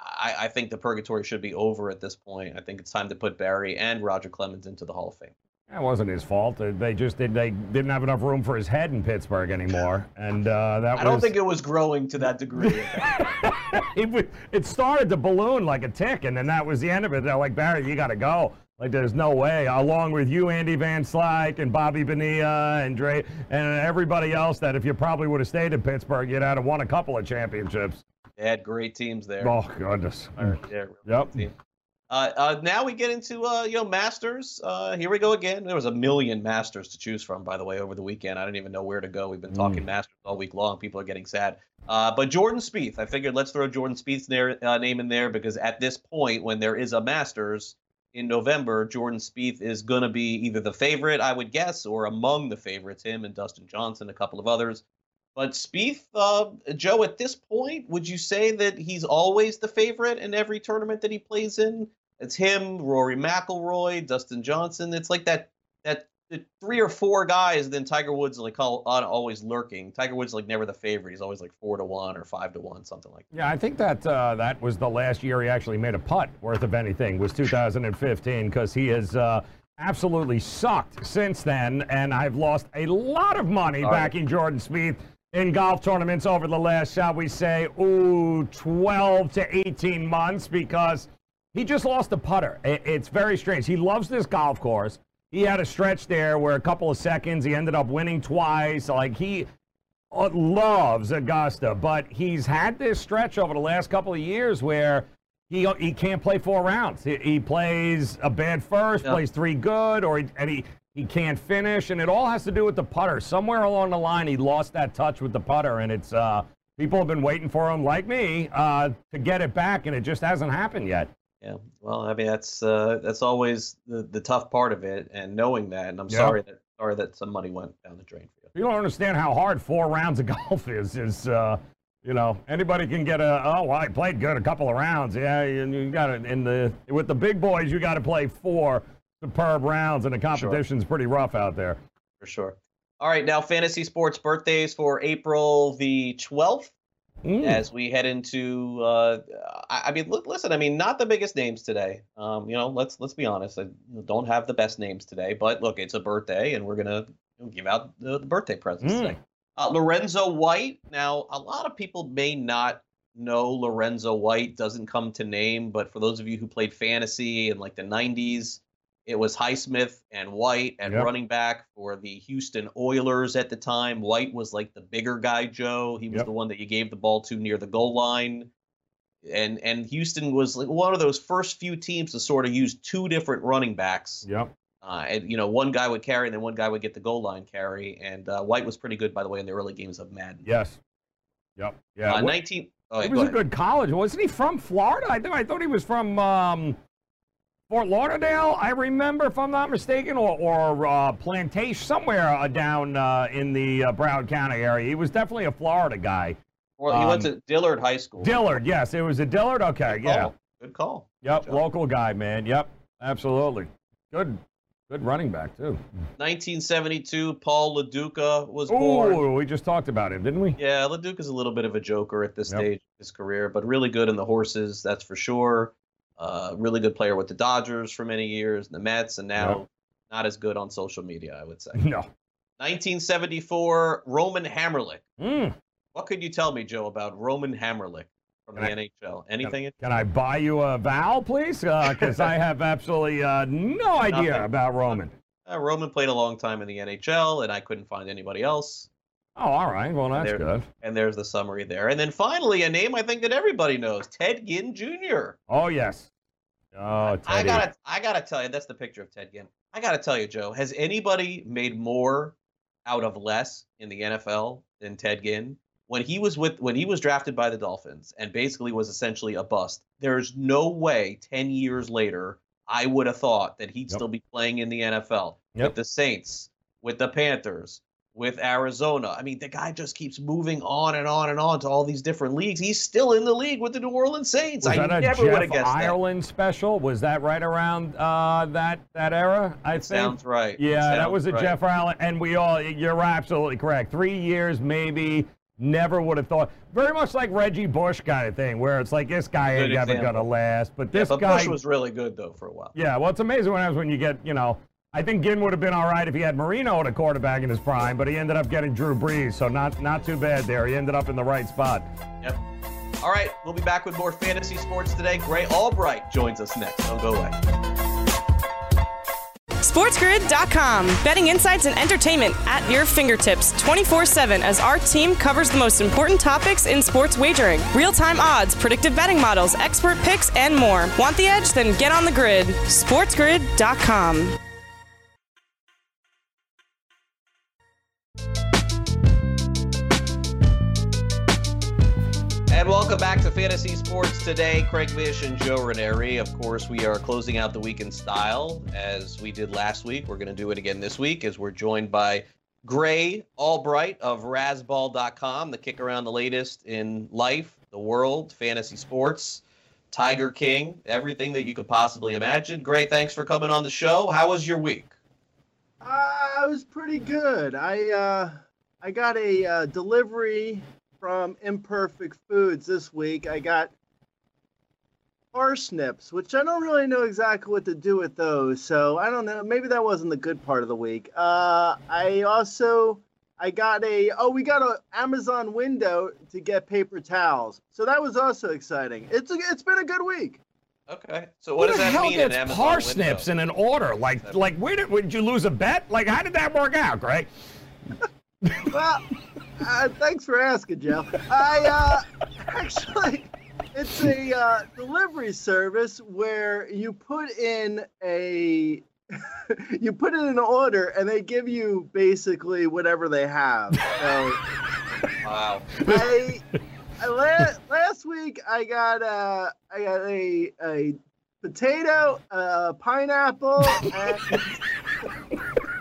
I, I think the purgatory should be over at this point. I think it's time to put Barry and Roger Clemens into the Hall of Fame. That wasn't his fault. They- just did. They didn't have enough room for his head in Pittsburgh anymore, and uh, that I don't was. think it was growing to that degree. it, was- it started to balloon like a tick, and then that was the end of it. They're like, Barry, you got to go. Like, there's no way. Along with you, Andy Van Slyke, and Bobby Bonilla, and Dre, and everybody else, that if you probably would have stayed in Pittsburgh, you'd have won a couple of championships. They had great teams there. Oh goodness. Yeah, really Yep. team. Uh, uh, now we get into uh, you know Masters. Uh, here we go again. There was a million Masters to choose from, by the way, over the weekend. I don't even know where to go. We've been talking Masters all week long. People are getting sad. Uh, but Jordan Spieth, I figured let's throw Jordan Spieth's there, uh, name in there because at this point, when there is a Masters in November, Jordan Spieth is going to be either the favorite, I would guess, or among the favorites. Him and Dustin Johnson, a couple of others. But Spieth, uh, Joe, at this point, would you say that he's always the favorite in every tournament that he plays in? It's him, Rory McIlroy, Dustin Johnson. It's like that that the three or four guys. Then Tiger Woods like call, always lurking. Tiger Woods like never the favorite. He's always like four to one or five to one, something like that. Yeah, I think that uh, that was the last year he actually made a putt worth of anything was 2015 because he has uh, absolutely sucked since then, and I've lost a lot of money All right. backing Jordan Spieth in golf tournaments over the last, shall we say, ooh, 12 to 18 months because he just lost a putter. It's very strange. He loves this golf course. He had a stretch there where a couple of seconds he ended up winning twice. Like he uh, loves Augusta, but he's had this stretch over the last couple of years where he he can't play four rounds. He, he plays a bad first, Yeah. plays three good, or he, and he he can't finish, and it all has to do with the putter. Somewhere along the line, he lost that touch with the putter, and it's uh, people have been waiting for him, like me, uh, to get it back, and it just hasn't happened yet. Yeah. Well, I mean that's uh, that's always the, the tough part of it, and knowing that. And I'm Yeah. sorry that sorry that some money went down the drain for you. You don't understand how hard four rounds of golf is. Is uh, you know anybody can get a oh well, I played good a couple of rounds. Yeah, and you got it in the with the big boys. You got to play four superb rounds, and the competition's pretty rough out there. for sure. All right, now fantasy sports birthdays for April the 12th. Mm. as we head into uh I, I mean look listen i mean not the biggest names today um you know let's let's be honest i don't have the best names today but look it's a birthday and we're gonna give out the, the birthday presents Mm. today uh, lorenzo white now a lot of people may not know lorenzo white doesn't come to name but for those of you who played fantasy in like the 90s it was highsmith and white at Yep. running back for the houston oilers at the time white was like the bigger guy joe he was Yep. the one that you gave the ball to near the goal line and and houston was like one of those first few teams to sort of use two different running backs Yep. uh, and you know one guy would carry and then one guy would get the goal line carry and uh, white was pretty good by the way in the early games of madden Yes. Yep. Yeah. uh, What- 19 oh, he was go a good college. Wasn't he from Florida? I, th- I thought he was from um, Fort Lauderdale. I remember, if I'm not mistaken, or, or uh, Plantation, somewhere uh, down uh, in the uh, Broward County area. He was definitely a Florida guy. well, he went um, to dillard high school Dillard, yes, it was a Dillard. Okay, Good yeah, call. good call yep, Good local guy, man. Yep, absolutely. Good, good running back too. 1972 paul Lo Duca was born Oh, we just talked about him, didn't we? Yeah, Lo Duca is a little bit of a joker at this Yep. stage of his career, but really good in the horses, that's for sure. Uh, really good player with the Dodgers for many years, the Mets, and now Yep. not as good on social media, I would say. No. 1974, Roman Hamrlik. Mm. What could you tell me, Joe, about Roman Hamrlik? from the Can NHL. Anything? Can I buy you a vowel, please? Because I have absolutely uh, no idea Nothing. about Roman. Uh, Roman played a long time in the NHL, and I couldn't find anybody else. Oh, all right. Well, that's There- good. And there's the summary there. And then finally, a name I think that everybody knows: Ted Ginn Jr. Oh, yes. Oh, Teddy. I gotta, I gotta tell you, that's the picture of Ted Ginn. I gotta tell you, Joe, has anybody made more out of less in the NFL than Ted Ginn? When he was with, when he was drafted by the Dolphins and basically was essentially a bust. There's no way, ten years later, I would have thought that he'd Yep. still be playing in the NFL Yep. with the Saints, with the Panthers, with Arizona. I mean, the guy just keeps moving on and on and on to all these different leagues. He's still in the league with the New Orleans Saints. Was I that a never would have guessed that. Ireland special? Was that right around uh, that that era? I think. Sounds right. Yeah, that was a right. Jeff Ireland, and we all. You're absolutely correct. Three years, maybe. Never would have thought. Very much like Reggie Bush kind of thing, where it's like this guy ain't Good example. gonna last, but Yeah, this but guy. Bush was really good though for a while. Yeah, well, it's amazing what happens when you get, you know, I think Ginn would have been all right if he had Marino at a quarterback in his prime, but he ended up getting Drew Brees, so not not too bad there. He ended up in the right spot. Yep. All right, we'll be back with more fantasy sports today. Grey Albright joins us next. Don't go away. SportsGrid.com. Betting insights and entertainment at your fingertips 24 7 as our team covers the most important topics in sports wagering real time odds, predictive betting models, expert picks, and more. Want the edge? Then get on the grid. SportsGrid.com. And welcome back to Fantasy Sports today. Craig Mish and Joe Raineri. Of course, we are closing out the week in style as we did last week. We're going to do it again this week as we're joined by Grey Albright of Razball.com, the kick around the latest in life, the world, fantasy sports, Tiger King, everything that you could possibly imagine. Gray, thanks for coming on the show. How was your week? Uh, it was pretty good. I uh, I got a uh, delivery from Imperfect Foods this week. I got parsnips, which I don't really know exactly what to do with those. So I don't know. Maybe that wasn't the good part of the week. Uh, I also I got a oh we got an Amazon window to get paper towels. So that was also exciting. It's a, it's been a good week. Okay. So what Who does the that hell mean gets Amazon parsnips window? in an order? Like, like, where did, would you lose a bet? Like, how did that work out, Greg? well, uh, thanks for asking, Jeff. I uh, actually, it's a uh, delivery service where you put in a you put in an order and they give you basically whatever they have. So Wow. I, I la- last week I got uh I got a a potato, a pineapple, and,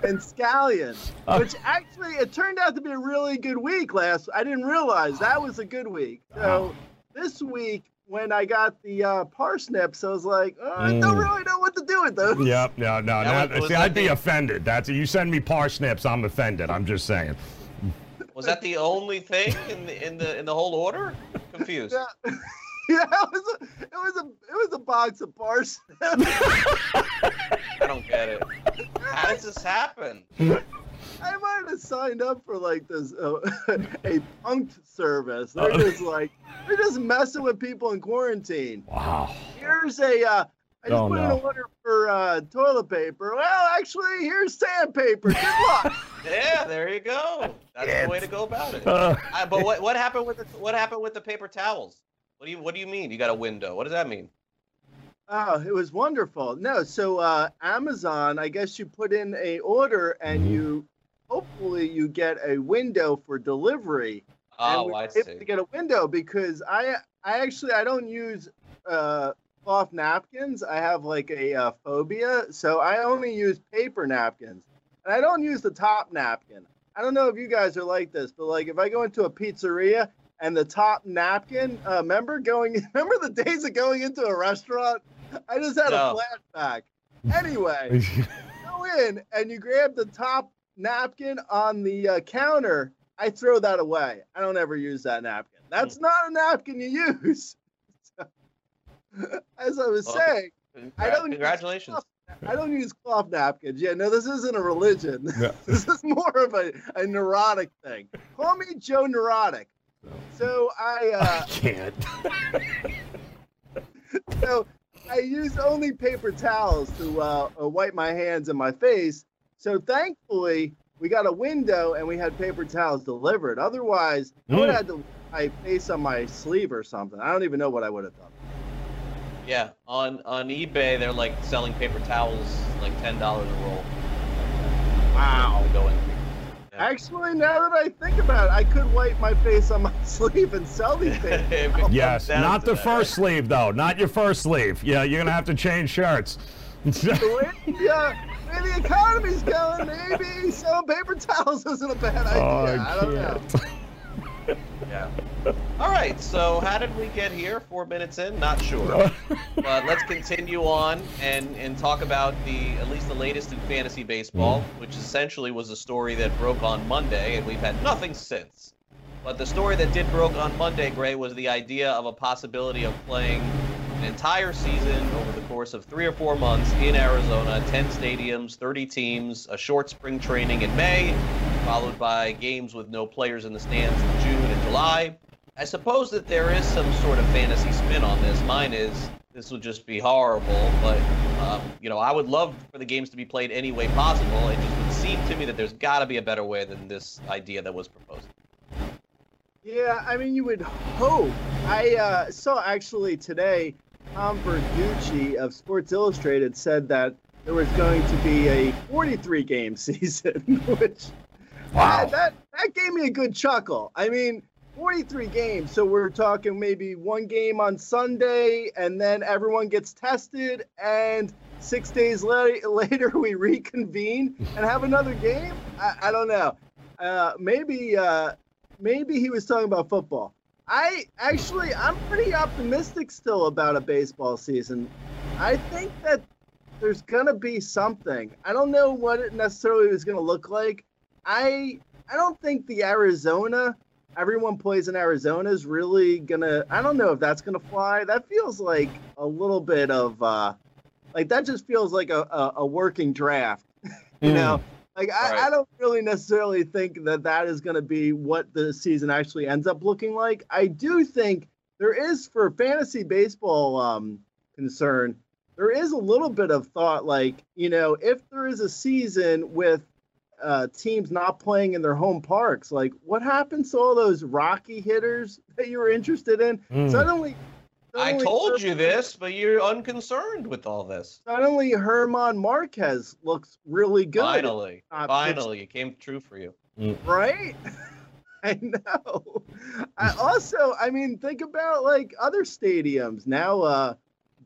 and scallion. Uh. Which actually it turned out to be a really good week last. I didn't realize that was a good week. So this week when I got the uh, parsnips, I was like, oh, I don't Mm. really know what to do with those. Yep, no, no, That no. was- was See, that I'd be offended. That's it. you send me parsnips, I'm offended. I'm just saying. Was that the only thing in the in the in the whole order? Confused. Yeah, yeah, it was a, it was a, it was a box of bars. I don't get it. How does this happen? I might have signed up for like this uh, a punked service. They're just like they're just messing with people in quarantine. Wow. Here's a uh, I just Oh, put in no. an order for uh, toilet paper. Well, actually, here's sandpaper. Good luck. Yeah, there you go. That's the way to go about it. Uh, I, but what what happened with the what happened with the paper towels? What do you what do you mean? You got a window? What does that mean? Oh, it was wonderful. No, so uh, Amazon, I guess you put in a order and you hopefully you get a window for delivery. and Oh, we I able see. to get a window because I I actually I don't use uh, cloth napkins. I have like a uh, phobia, so I only use paper napkins, and I don't use the top napkin. I don't know if you guys are like this, but like if I go into a pizzeria and the top napkin, uh, remember going remember the days of going into a restaurant? I just had No. a flashback. Anyway go in and you grab the top napkin on the uh, counter, I throw that away. I don't ever use that napkin. That's not a napkin you use. As I was Well, saying, I don't use Congratulations. I don't use cloth napkins. Yeah, no, this isn't a religion. Yeah. this is more of a, a neurotic thing. Call me Joe Neurotic. So I uh, I can't. so I use only paper towels to uh, uh, wipe my hands and my face. So thankfully, we got a window and we had paper towels delivered. Otherwise, I would Mm. have had to my face on my sleeve or something. I don't even know what I would have done. Yeah, on on eBay they're like selling paper towels like ten dollars a roll. Wow. Going. Actually, now that I think about it, I could wipe my face on my sleeve and sell these things. If it towels. comes Yes, not the that, first sleeve though. Not your first sleeve. Yeah, you're gonna have to change shirts. The way, yeah, where the economy's going, maybe selling paper towels isn't a bad oh, idea. Oh, I don't know. Yeah. All right. So how did we get here? Four minutes in? Not sure. but let's continue on and and talk about the at least the latest in fantasy baseball, mm. which essentially was a story that broke on Monday, and we've had nothing since. But the story that did broke on Monday, Gray, was the idea of a possibility of playing an entire season over the course of three or four months in Arizona, 10 stadiums, 30 teams, a short spring training in May, followed by games with no players in the stands in June and July. I suppose that there is some sort of fantasy spin on this. Mine is this would just be horrible, but um, you know I would love for the games to be played any way possible. It just would seem to me that there's got to be a better way than this idea that was proposed. Yeah, I mean, you would hope. I uh, saw actually today, Tom Verducci of Sports Illustrated said that there was going to be a 43 game season, which Wow. that, that that gave me a good chuckle. I mean, 43 games, so we're talking maybe one game on Sunday, and then everyone gets tested, and six days la- later we reconvene and have another game. I, I don't know. Uh, maybe uh, maybe he was talking about football. I actually, I'm pretty optimistic still about a baseball season. I think that there's gonna be something. I don't know what it necessarily is gonna look like. I I don't think the Arizona, everyone plays in Arizona is really gonna. I don't know if that's gonna fly. That feels like a little bit of uh, like that just feels like a a, a working draft. you know, like I, Right. I don't really necessarily think that that is going to be what the season actually ends up looking like. I do think there is for fantasy baseball um, concern, there is a little bit of thought like you know if there is a season with uh, teams not playing in their home parks, like what happens to all those Rocky hitters that you were interested in? Mm. Suddenly, I suddenly told you this, but you're unconcerned with all this. Suddenly, German Marquez looks really good. Finally, Uh, finally, it came true for you. right? I know. I also, I mean, think about like other stadiums now. Uh,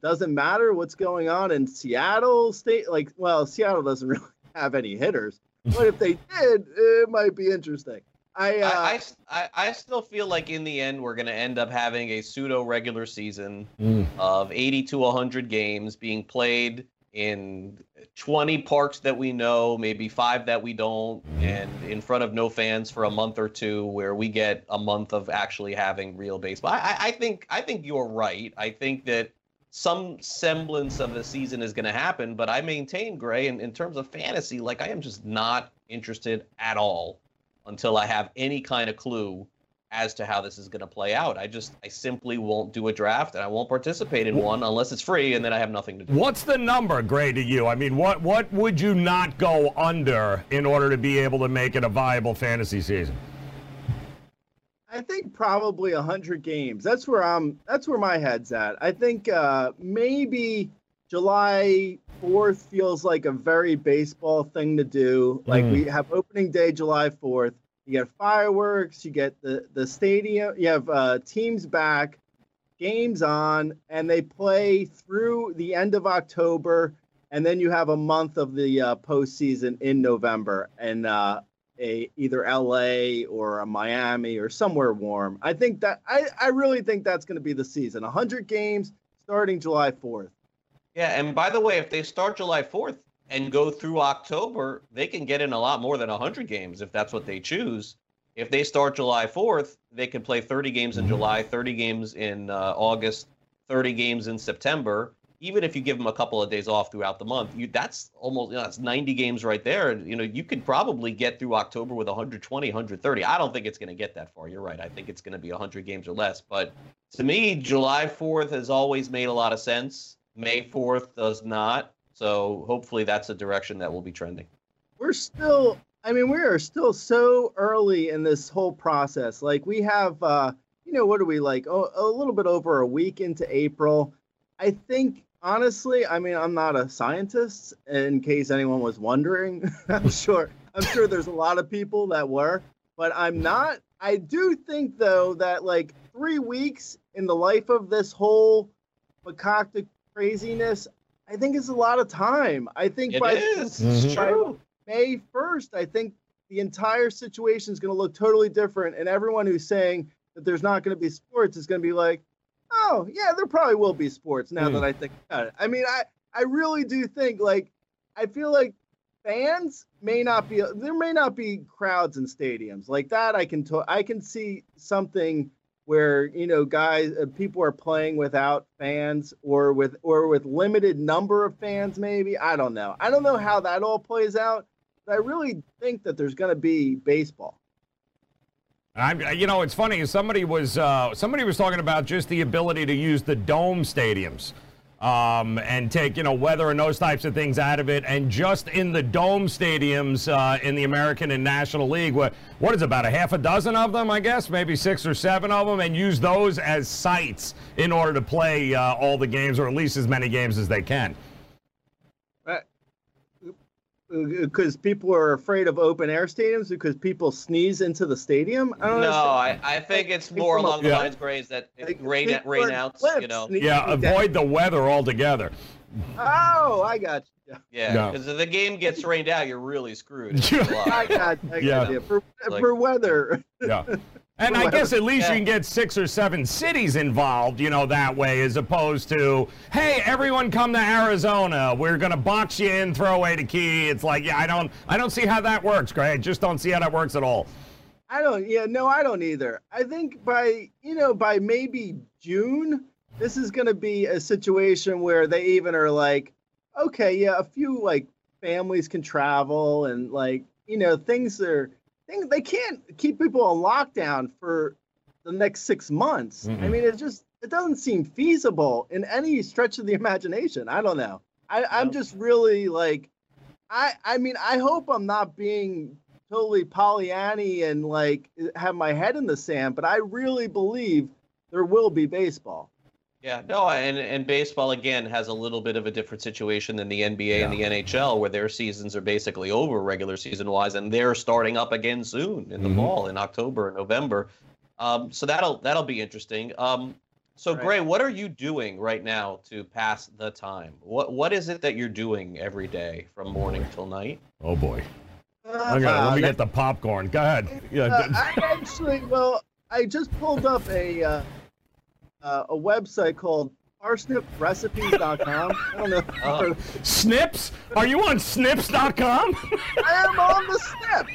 doesn't matter what's going on in Seattle state. Like, well, Seattle doesn't really have any hitters, but if they did, it might be interesting. I, uh, I, I s- I- I still feel like in the end we're going to end up having a pseudo regular season Mm. of 80 to 100 games being played in 20 parks that we know, maybe five that we don't, and in front of no fans for a month or two, where we get a month of actually having real baseball. I, I- I think I think you're right. I think that some semblance of a season is going to happen, but I maintain, Gray, in, in terms of fantasy, like I am just not interested at all until I have any kind of clue as to how this is going to play out. I just, I simply won't do a draft and I won't participate in one unless it's free and then I have nothing to do. What's the number, Gray, to you? I mean, what what would you not go under in order to be able to make it a viable fantasy season? I think probably hundred games. That's where I'm. That's where my head's at. I think uh, maybe July fourth feels like a very baseball thing to do. Like Mm. we have opening day July fourth. You get fireworks. You get the the stadium. You have uh, teams back, games on, and they play through the end of October, and then you have a month of the uh, postseason in November. And uh, a either LA or a Miami or somewhere warm. I think that I, I really think that's going to be the season. 100 games starting July 4th. Yeah, and by the way, if they start July 4th and go through October, they can get in a lot more than 100 games if that's what they choose. If they start July 4th, they can play 30 games in July, 30 games in uh, August, 30 games in September. Even if you give them a couple of days off throughout the month, you that's almost you know, that's 90 games right there. You know, you could probably get through October with 120, 130. I don't think it's going to get that far. You're right. I think it's going to be 100 games or less. But to me, July 4th has always made a lot of sense. May 4th does not. So hopefully that's a direction that will be trending. We're still, I mean, we are still so early in this whole process. Like we have, uh, you know, what are we like? Oh, a little bit over a week into April. I think honestly, I mean, I'm not a scientist. In case anyone was wondering, I'm sure, I'm sure there's a lot of people that were, but I'm not. I do think though that like three weeks in the life of this whole macaque craziness, I think it's a lot of time. I think It by, is. By True. May 1st, I think the entire situation is going to look totally different. And everyone who's saying that there's not going to be sports is going to be like, oh, yeah, there probably will be sports now Hmm. that I think about it. I mean, I, I really do think, like, I feel like fans may not be, there may not be crowds in stadiums like that. I can, to, I can see something where you know guys uh, people are playing without fans or with or with limited number of fans maybe i don't know i don't know how that all plays out but i really think that there's going to be baseball I'm, you know, it's funny. Somebody was uh, somebody was talking about just the ability to use the dome stadiums um, and take you know weather and those types of things out of it, and just in the dome stadiums uh, in the American and National League, what what is about a half a dozen of them, I guess, maybe six or seven of them, and use those as sites in order to play uh, all the games or at least as many games as they can. Because people are afraid of open air stadiums because people sneeze into the stadium I don't No, understand. I, I think it's more from along the Yeah. lines, Grays, that Like, rain people rain are outs, you know. sneezing Yeah, down. avoid the weather altogether. oh i got you Yeah, No. because if the game gets rained out, you're really screwed. in Yeah. July. i got you, I got Yeah. you. For, Like- for weather Yeah. And I guess at least Yeah. you can get six or seven cities involved, you know, that way, as opposed to, hey, everyone come to Arizona. We're gonna box you in, throw away the key. It's like, yeah, I don't, I don't see how that works, Greg. I just don't see how that works at all. I don't. Yeah, no, I don't either. I think by you know by maybe June, this is going to be a situation where they even are like, okay, yeah, a few like families can travel and like you know things are things they can't keep people on lockdown for the next six months. I Mm-mm. mean, it just it doesn't seem feasible in any stretch of the imagination. I don't know. I, I'm just really like, I I mean, I hope I'm not being totally Pollyanny and like have my head in the sand, but I really believe there will be baseball. Yeah, no, and and baseball again has a little bit of a different situation than the NBA and the NHL, where their seasons are basically over regular season wise, and they're starting up again soon in the Mhm. fall, in October and November. Um, so that'll that'll be interesting. Um, so Right. Gray, what are you doing right now to pass the time? What what is it that you're doing every day from morning till night? Oh boy. I got let me get the popcorn. Go ahead. Yeah. Uh, I actually, well, I just pulled up a uh, uh, a website called parsniprecipes.com. I don't know. If Oh. Snips? Are you on snips.com? I am on the snip.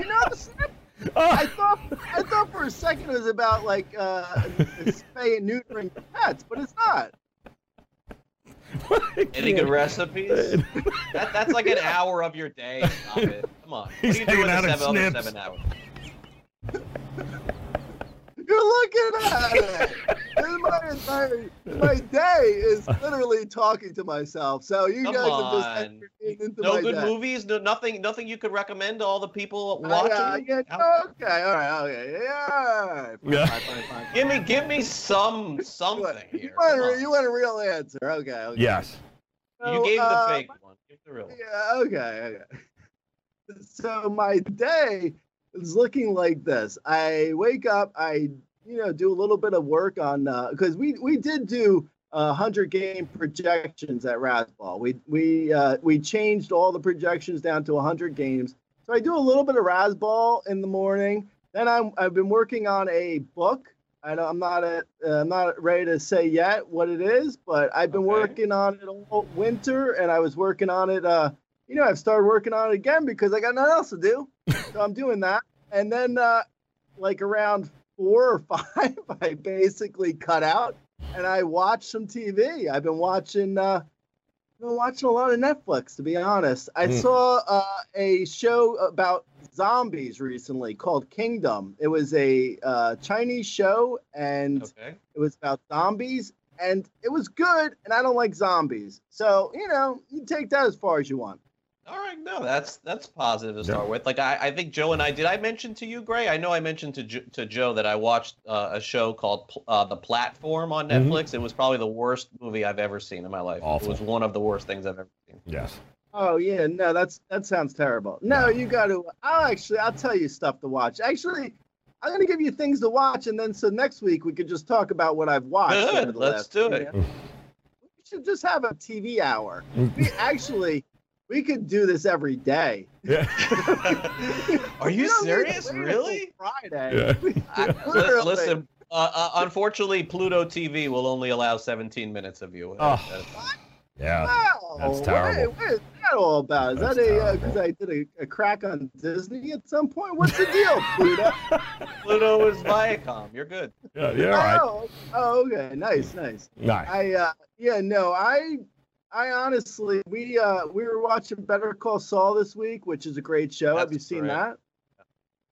You know the snip? I thought I thought for a second it was about like uh, spay and neutering pets, but it's not. Any good recipes? that, that's like an hour of your day. Stop it. Come on. What He's are you doing hanging the seven, seven hours? You're looking at it. This my entire my day is literally talking to myself. So you Come guys have just on. entered me into No my good day. movies. No nothing. Nothing you could recommend to all the people Uh, watching. yeah, yeah, okay, all right, okay, yeah, all right. Fine, Yeah. fine, fine, fine. Give me, give me some something want, here. you, want a, you want a real answer? Okay. okay. yes. You So, gave the uh, fake one. Give the real one. Yeah, okay, okay. So my day is looking like this. I wake up, I you know do a little bit of work on because we we did do uh, hundred game projections at Razball. We we uh, we changed all the projections down to hundred games. So I do a little bit of Razball in the morning. Then I'm I've been working on a book. I I'm not at, uh, I'm not ready to say yet what it is, but I've been Okay. working on it all winter, and I was working on it. Uh, you know, I've started working on it again because I got nothing else to do. So I'm doing that. And then, uh, like around four or five, I basically cut out and I watch some TV. I've been watching. Uh, I've been watching a lot of Netflix, to be honest. I Mm. saw uh, a show about zombies recently called Kingdom. It was a uh, Chinese show, and Okay. it was about zombies, and it was good. And I don't like zombies, so you know, you take that as far as you want. All right, no, that's that's positive to Yeah. start with. Like I, I think Joe and I did. I mention to you, Gray. I know I mentioned to jo- to Joe that I watched uh, a show called uh, The Platform on Mhm. Netflix. It was probably the worst movie I've ever seen in my life. Awful. It was one of the worst things I've ever seen. Yes. Oh yeah, no, that's that sounds terrible. No, you got to. I'll actually, I'll tell you stuff to watch. Actually, I'm gonna give you things to watch, and then so next week we could just talk about what I've watched. Good, let's last- do it. We should just have a TV hour. We actually, we could do this every day. Yeah. Are you We don't need to serious? Really? Friday. Yeah. We- Li- Listen, uh, uh, unfortunately, Pluto TV will only allow 17 minutes of you. Oh. That's- Yeah. Wow, That's what- terrible. What, is that all about? Is That's that a terrible. because I did a, a crack on Disney at some point? What's the deal, Pluto? Pluto is Viacom. You're good. Yeah. Yeah. All right. Oh, oh, okay, nice, nice. Nice. I uh yeah, no, I I honestly we uh we were watching Better Call Saul this week, which is a great show. Have you seen great. that?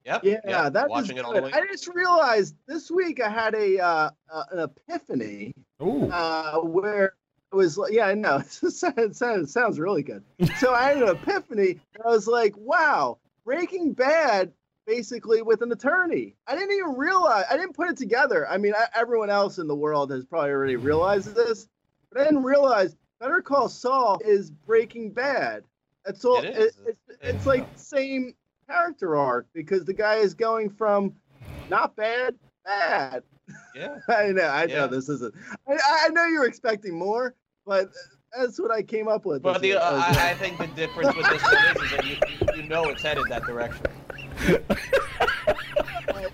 Yep. Yeah, yep. that was watching it good. I just realized this week I had a uh, uh an epiphany Ooh. uh where it was like yeah, I know. It sounds, sounds sounds really good. So I had an epiphany and I was like, wow, Breaking Bad basically with an attorney. I didn't even realize I didn't put it together. I mean, I, everyone else in the world has probably already realized this, but I didn't realize Better Call Saul is Breaking Bad. That's all. It is. it's, it's like the same character arc because the guy is going from not bad, bad. Yeah. I know, I know this isn't. I, I know you were expecting more, but that's what I came up with. But the, uh, I I, I think the difference with this one is, is that you, you know it's headed that direction. yeah,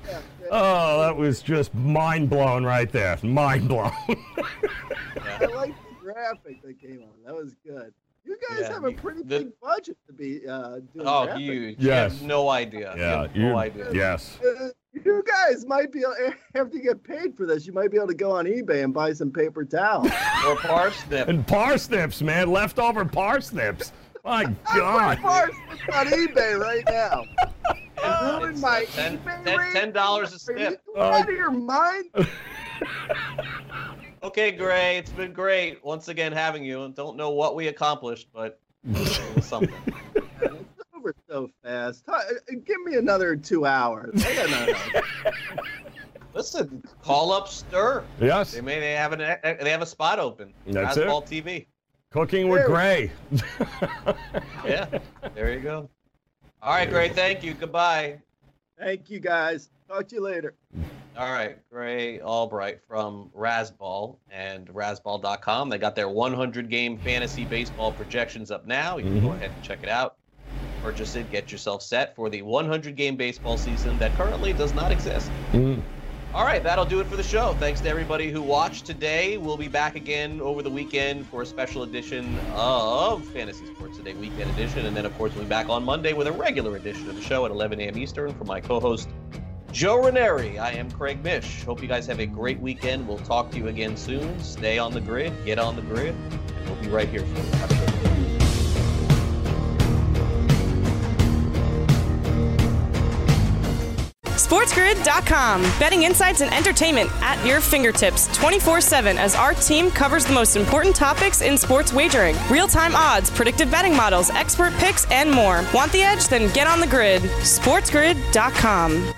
yeah. Oh, that was just mind blown right there. Mind blown. I like the graphic that came on. That was good. You guys Yeah, have a pretty the- big budget to be uh, doing. That oh, graphic. huge. Yes. You have no idea. you yeah. have no idea. Yes. Uh, you guys might be able, after you get paid for this, you might be able to go on eBay and buy some paper towels. Or parsnip. And parsnips, man. Leftover parsnips. My God. I'm Parsnips on eBay right now. Yeah, Ruin it's, my ten, eBay ten- ten dollars a Are you snip. out of your mind? Okay, Gray, it's been great once again having you. Don't know what we accomplished, but it was something. It's over so fast. Uh, Give me another two hours. I got nothing. Listen, call up Stir. Yes. They may they have an they have a spot open. That's it. Asphalt TV. Cooking with There we- Gray. Yeah, there you go. All right, Gray. Thank you. Goodbye. Thank you guys. Talk to you later. All right, Grey Albright from Razball and Razball.com. They got their 100 game fantasy baseball projections up now. You can go Mhm. ahead and check it out. Purchase it, get yourself set for the 100 game baseball season that currently does not exist. Mm. All right, that'll do it for the show. Thanks to everybody who watched today. We'll be back again over the weekend for a special edition of Fantasy Sports Today Weekend Edition. And then, of course, we'll be back on Monday with a regular edition of the show at 11 a.m. Eastern for my co host, Joe Raineri. I am Craig Mish. Hope you guys have a great weekend. We'll talk to you again soon. Stay on the grid, get on the grid, and we'll be right here for you. Have a good. SportsGrid.com. Betting insights and entertainment at your fingertips 24 7 as our team covers the most important topics in sports wagering real time odds, predictive betting models, expert picks, and more. Want the edge? Then get on the grid. SportsGrid.com.